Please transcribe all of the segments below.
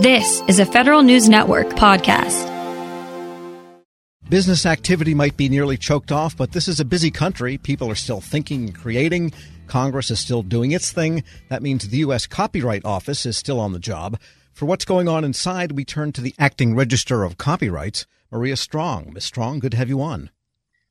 This is a Federal News Network podcast. Business activity might be nearly choked off, but this is a busy country. People are still thinking and creating. Congress is still doing its thing. That means the U.S. Copyright Office is still on the job. For what's going on inside, we turn to the acting register of copyrights, Maria Strong. Ms. Strong, good to have you on.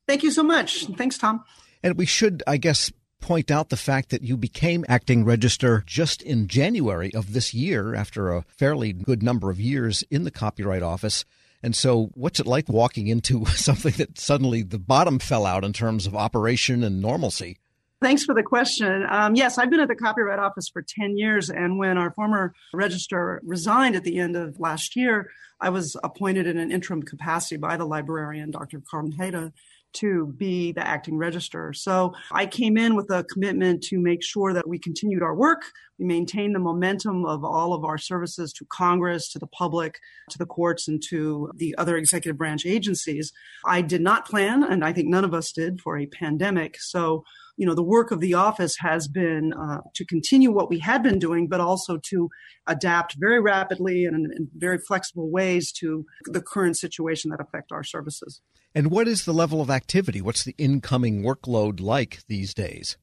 Thank you so much. Thanks, Tom. And we should, I guess, point out the fact that you became acting register just in January of this year after a fairly good number of years in the Copyright Office. And so, what's it like walking into something that suddenly the bottom fell out in terms of operation and normalcy? Thanks for the question. Um, yes, I've been at the Copyright Office for 10 years. And when our former registrar resigned at the end of last year, I was appointed in an interim capacity by the librarian, Dr. Carla Hayden, to be the acting register. So I came in with a commitment to make sure that we continued our work, we maintained the momentum of all of our services to Congress, to the public, to the courts, and to the other executive branch agencies. I did not plan, and I think none of us did, for a pandemic. So you know the work of the office has been uh, to continue what we had been doing but also to adapt very rapidly and in, in very flexible ways to the current situation that affect our services and what is the level of activity? What's the incoming workload like these days?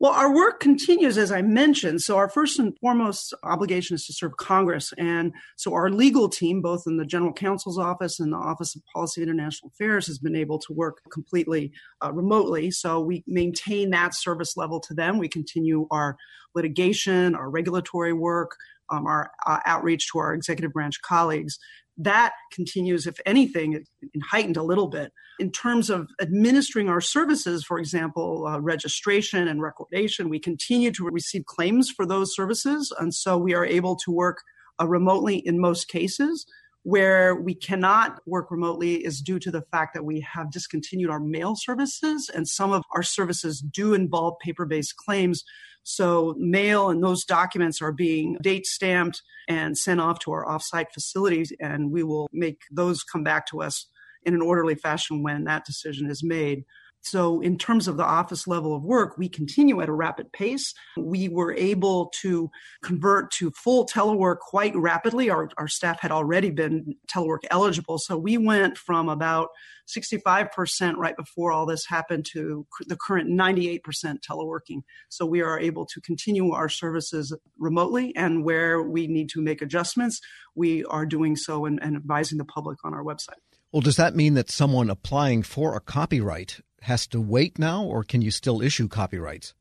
Well, our work continues, as I mentioned. So, our first and foremost obligation is to serve Congress. And so, our legal team, both in the General Counsel's office and the Office of Policy and International Affairs, has been able to work completely uh, remotely. So, we maintain that service level to them. We continue our litigation, our regulatory work, um, our uh, outreach to our executive branch colleagues that continues, if anything, in heightened a little bit. In terms of administering our services, for example, uh, registration and recordation, we continue to receive claims for those services. And so we are able to work uh, remotely in most cases. Where we cannot work remotely is due to the fact that we have discontinued our mail services, and some of our services do involve paper based claims. So, mail and those documents are being date stamped and sent off to our offsite facilities, and we will make those come back to us in an orderly fashion when that decision is made. So, in terms of the office level of work, we continue at a rapid pace. We were able to convert to full telework quite rapidly. Our, our staff had already been telework eligible. So, we went from about 65% right before all this happened to the current 98% teleworking. So, we are able to continue our services remotely. And where we need to make adjustments, we are doing so and, and advising the public on our website. Well, does that mean that someone applying for a copyright has to wait now, or can you still issue copyrights?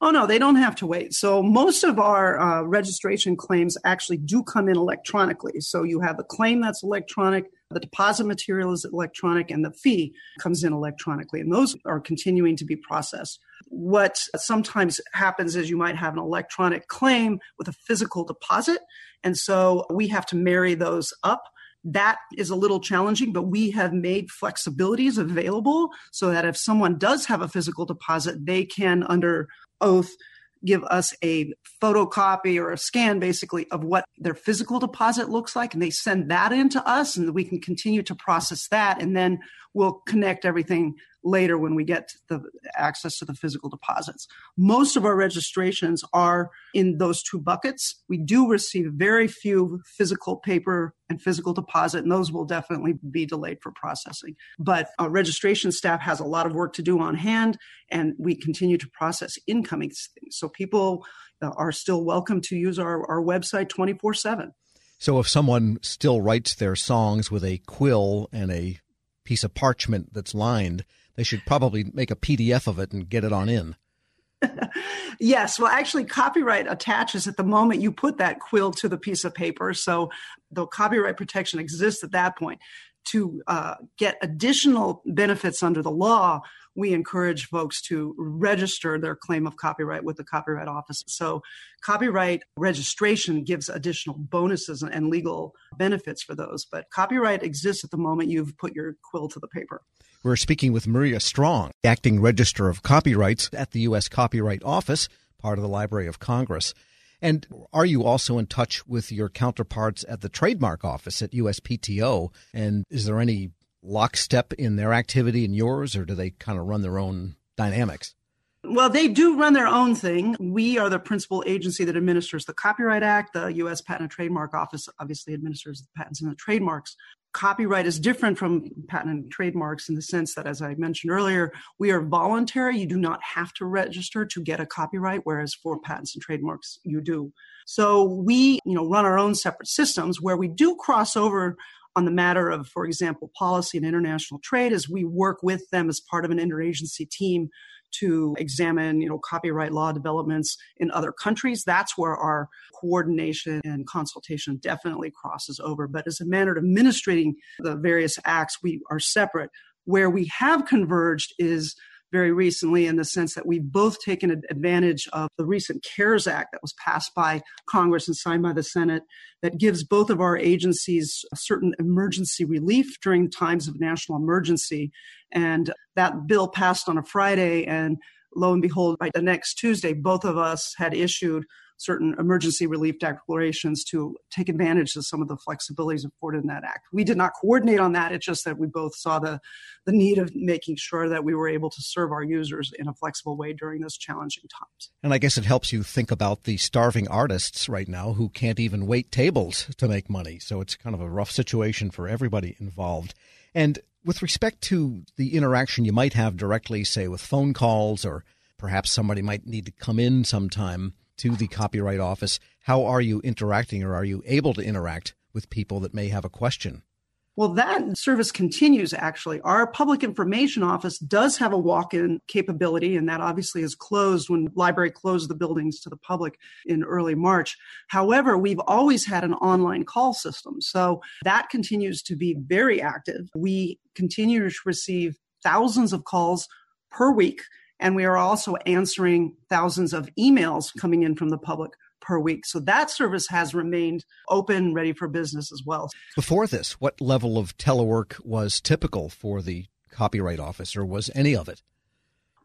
Oh, no, they don't have to wait. So most of our uh, registration claims actually do come in electronically. So you have a claim that's electronic, the deposit material is electronic, and the fee comes in electronically. And those are continuing to be processed. What sometimes happens is you might have an electronic claim with a physical deposit. And so we have to marry those up that is a little challenging, but we have made flexibilities available so that if someone does have a physical deposit, they can, under oath, give us a photocopy or a scan basically of what their physical deposit looks like and they send that in to us and we can continue to process that and then we'll connect everything later when we get the access to the physical deposits. Most of our registrations are in those two buckets. We do receive very few physical paper and physical deposit, and those will definitely be delayed for processing. But our registration staff has a lot of work to do on hand, and we continue to process incoming things. So people uh, are still welcome to use our, our website 24 7. So if someone still writes their songs with a quill and a piece of parchment that's lined, they should probably make a PDF of it and get it on in. yes. Well, actually, copyright attaches at the moment you put that quill to the piece of paper. So the copyright protection exists at that point. To uh, get additional benefits under the law, we encourage folks to register their claim of copyright with the Copyright Office. So, copyright registration gives additional bonuses and legal benefits for those. But copyright exists at the moment you've put your quill to the paper. We're speaking with Maria Strong, acting Register of Copyrights at the U.S. Copyright Office, part of the Library of Congress. And are you also in touch with your counterparts at the Trademark Office at USPTO? And is there any lockstep in their activity and yours, or do they kind of run their own dynamics? Well, they do run their own thing. We are the principal agency that administers the Copyright Act. The U.S. Patent and Trademark Office obviously administers the patents and the trademarks. Copyright is different from patent and trademarks in the sense that, as I mentioned earlier, we are voluntary. You do not have to register to get a copyright, whereas for patents and trademarks, you do. So we, you know, run our own separate systems where we do cross over on the matter of, for example, policy and international trade as we work with them as part of an interagency team to examine, you know, copyright law developments in other countries. That's where our coordination and consultation definitely crosses over. But as a matter of administrating the various acts, we are separate. Where we have converged is very recently in the sense that we've both taken advantage of the recent CARES Act that was passed by Congress and signed by the Senate that gives both of our agencies a certain emergency relief during times of national emergency. And that bill passed on a Friday, and lo and behold, by the next Tuesday, both of us had issued certain emergency relief declarations to take advantage of some of the flexibilities afforded in that act. We did not coordinate on that. It's just that we both saw the, the need of making sure that we were able to serve our users in a flexible way during those challenging times. And I guess it helps you think about the starving artists right now who can't even wait tables to make money. So it's kind of a rough situation for everybody involved. And with respect to the interaction you might have directly, say, with phone calls, or perhaps somebody might need to come in sometime to the Copyright Office, how are you interacting or are you able to interact with people that may have a question? Well, that service continues actually. Our public information office does have a walk in capability, and that obviously is closed when library closed the buildings to the public in early March. However, we've always had an online call system. So that continues to be very active. We continue to receive thousands of calls per week, and we are also answering thousands of emails coming in from the public per week. So that service has remained open, ready for business as well. Before this, what level of telework was typical for the Copyright Office, or was any of it?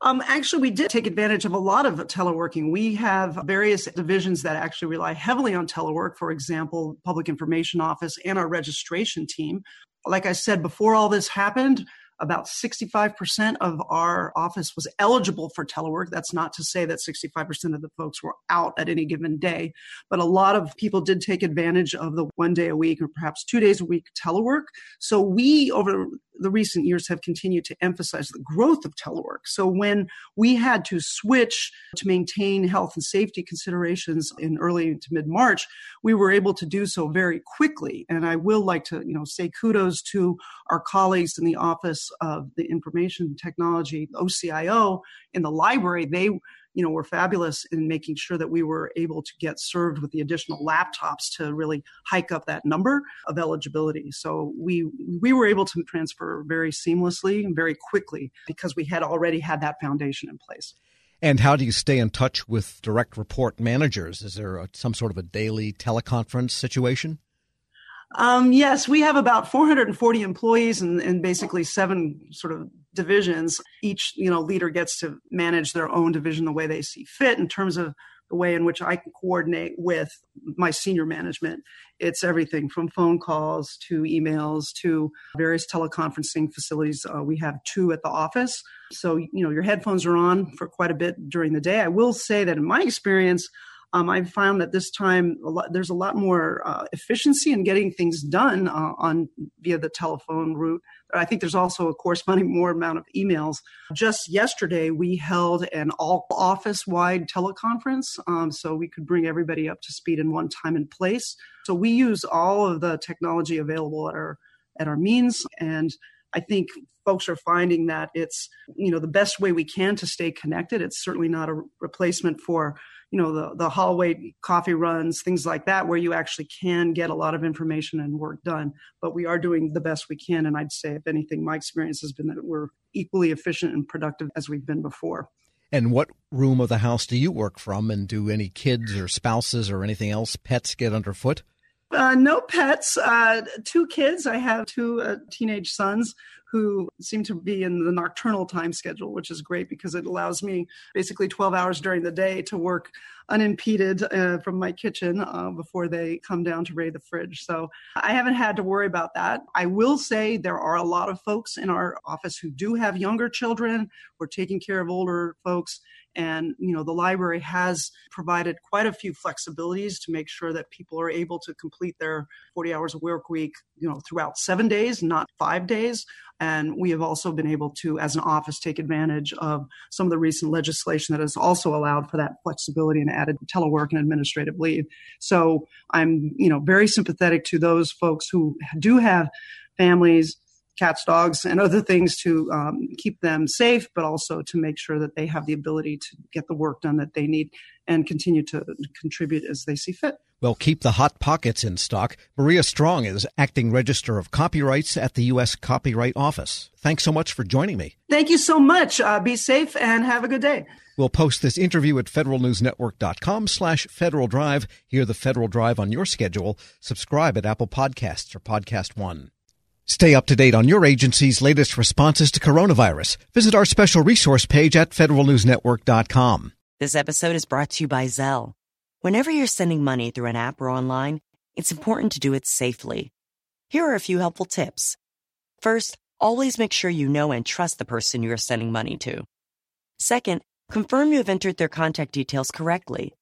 Um, actually, we did take advantage of a lot of teleworking. We have various divisions that actually rely heavily on telework. For example, Public Information Office and our registration team. Like I said, before all this happened, about 65% of our office was eligible for telework. That's not to say that 65% of the folks were out at any given day, but a lot of people did take advantage of the one day a week or perhaps two days a week telework. So we, over the recent years have continued to emphasize the growth of telework. So when we had to switch to maintain health and safety considerations in early to mid March, we were able to do so very quickly. And I will like to, you know, say kudos to our colleagues in the Office of the Information Technology, OCIO, in the library. They you know, we were fabulous in making sure that we were able to get served with the additional laptops to really hike up that number of eligibility. So we we were able to transfer very seamlessly and very quickly because we had already had that foundation in place. And how do you stay in touch with direct report managers? Is there a, some sort of a daily teleconference situation? Um, yes, we have about 440 employees and, and, basically seven sort of divisions. Each, you know, leader gets to manage their own division the way they see fit in terms of the way in which I can coordinate with my senior management. It's everything from phone calls to emails to various teleconferencing facilities. Uh, we have two at the office. So, you know, your headphones are on for quite a bit during the day. I will say that in my experience, um, I've found that this time a lot, there's a lot more uh, efficiency in getting things done uh, on via the telephone route. I think there's also a corresponding more amount of emails. Just yesterday, we held an all office wide teleconference um, so we could bring everybody up to speed in one time and place. So we use all of the technology available at our at our means and I think folks are finding that it's you know the best way we can to stay connected. It's certainly not a replacement for you know the the hallway coffee runs things like that where you actually can get a lot of information and work done. But we are doing the best we can and i'd say if anything my experience has been that we're equally efficient and productive as we've been before. And what room of the house do you work from? And do any kids or spouses or anything else pets get underfoot uh, no pets. Uh, two kids. I have two uh, teenage sons who seem to be in the nocturnal time schedule, which is great because it allows me basically 12 hours during the day to work unimpeded uh, from my kitchen uh, before they come down to raid the fridge. So I haven't had to worry about that. I will say there are a lot of folks in our office who do have younger children. We're taking care of older folks. And, you know, the library has provided quite a few flexibilities to make sure that people are able to complete their 40 hours a work week, you know, throughout seven days, not five days. And we have also been able to, as an office, take advantage of some of the recent legislation that has also allowed for that flexibility and added telework and administrative leave. So I'm, you know, very sympathetic to those folks who do have families cats, dogs, and other things to um, keep them safe, but also to make sure that they have the ability to get the work done that they need and continue to contribute as they see fit. Well, keep the hot pockets in stock. Maria Strong is acting register of copyrights at the U.S. Copyright Office. Thanks so much for joining me. Thank you so much. Uh, be safe and have a good day. We'll post this interview at federalnewsnetwork.com slash Federal Drive. Hear the Federal Drive on your schedule. Subscribe at Apple Podcasts or Podcast One. Stay up to date on your agency's latest responses to coronavirus. Visit our special resource page at federalnewsnetwork.com. This episode is brought to you by Zelle. Whenever you're sending money through an app or online, it's important to do it safely. Here are a few helpful tips. First, always make sure you know and trust the person you are sending money to. Second, confirm you have entered their contact details correctly.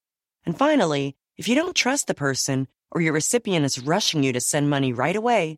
And finally, if you don't trust the person or your recipient is rushing you to send money right away,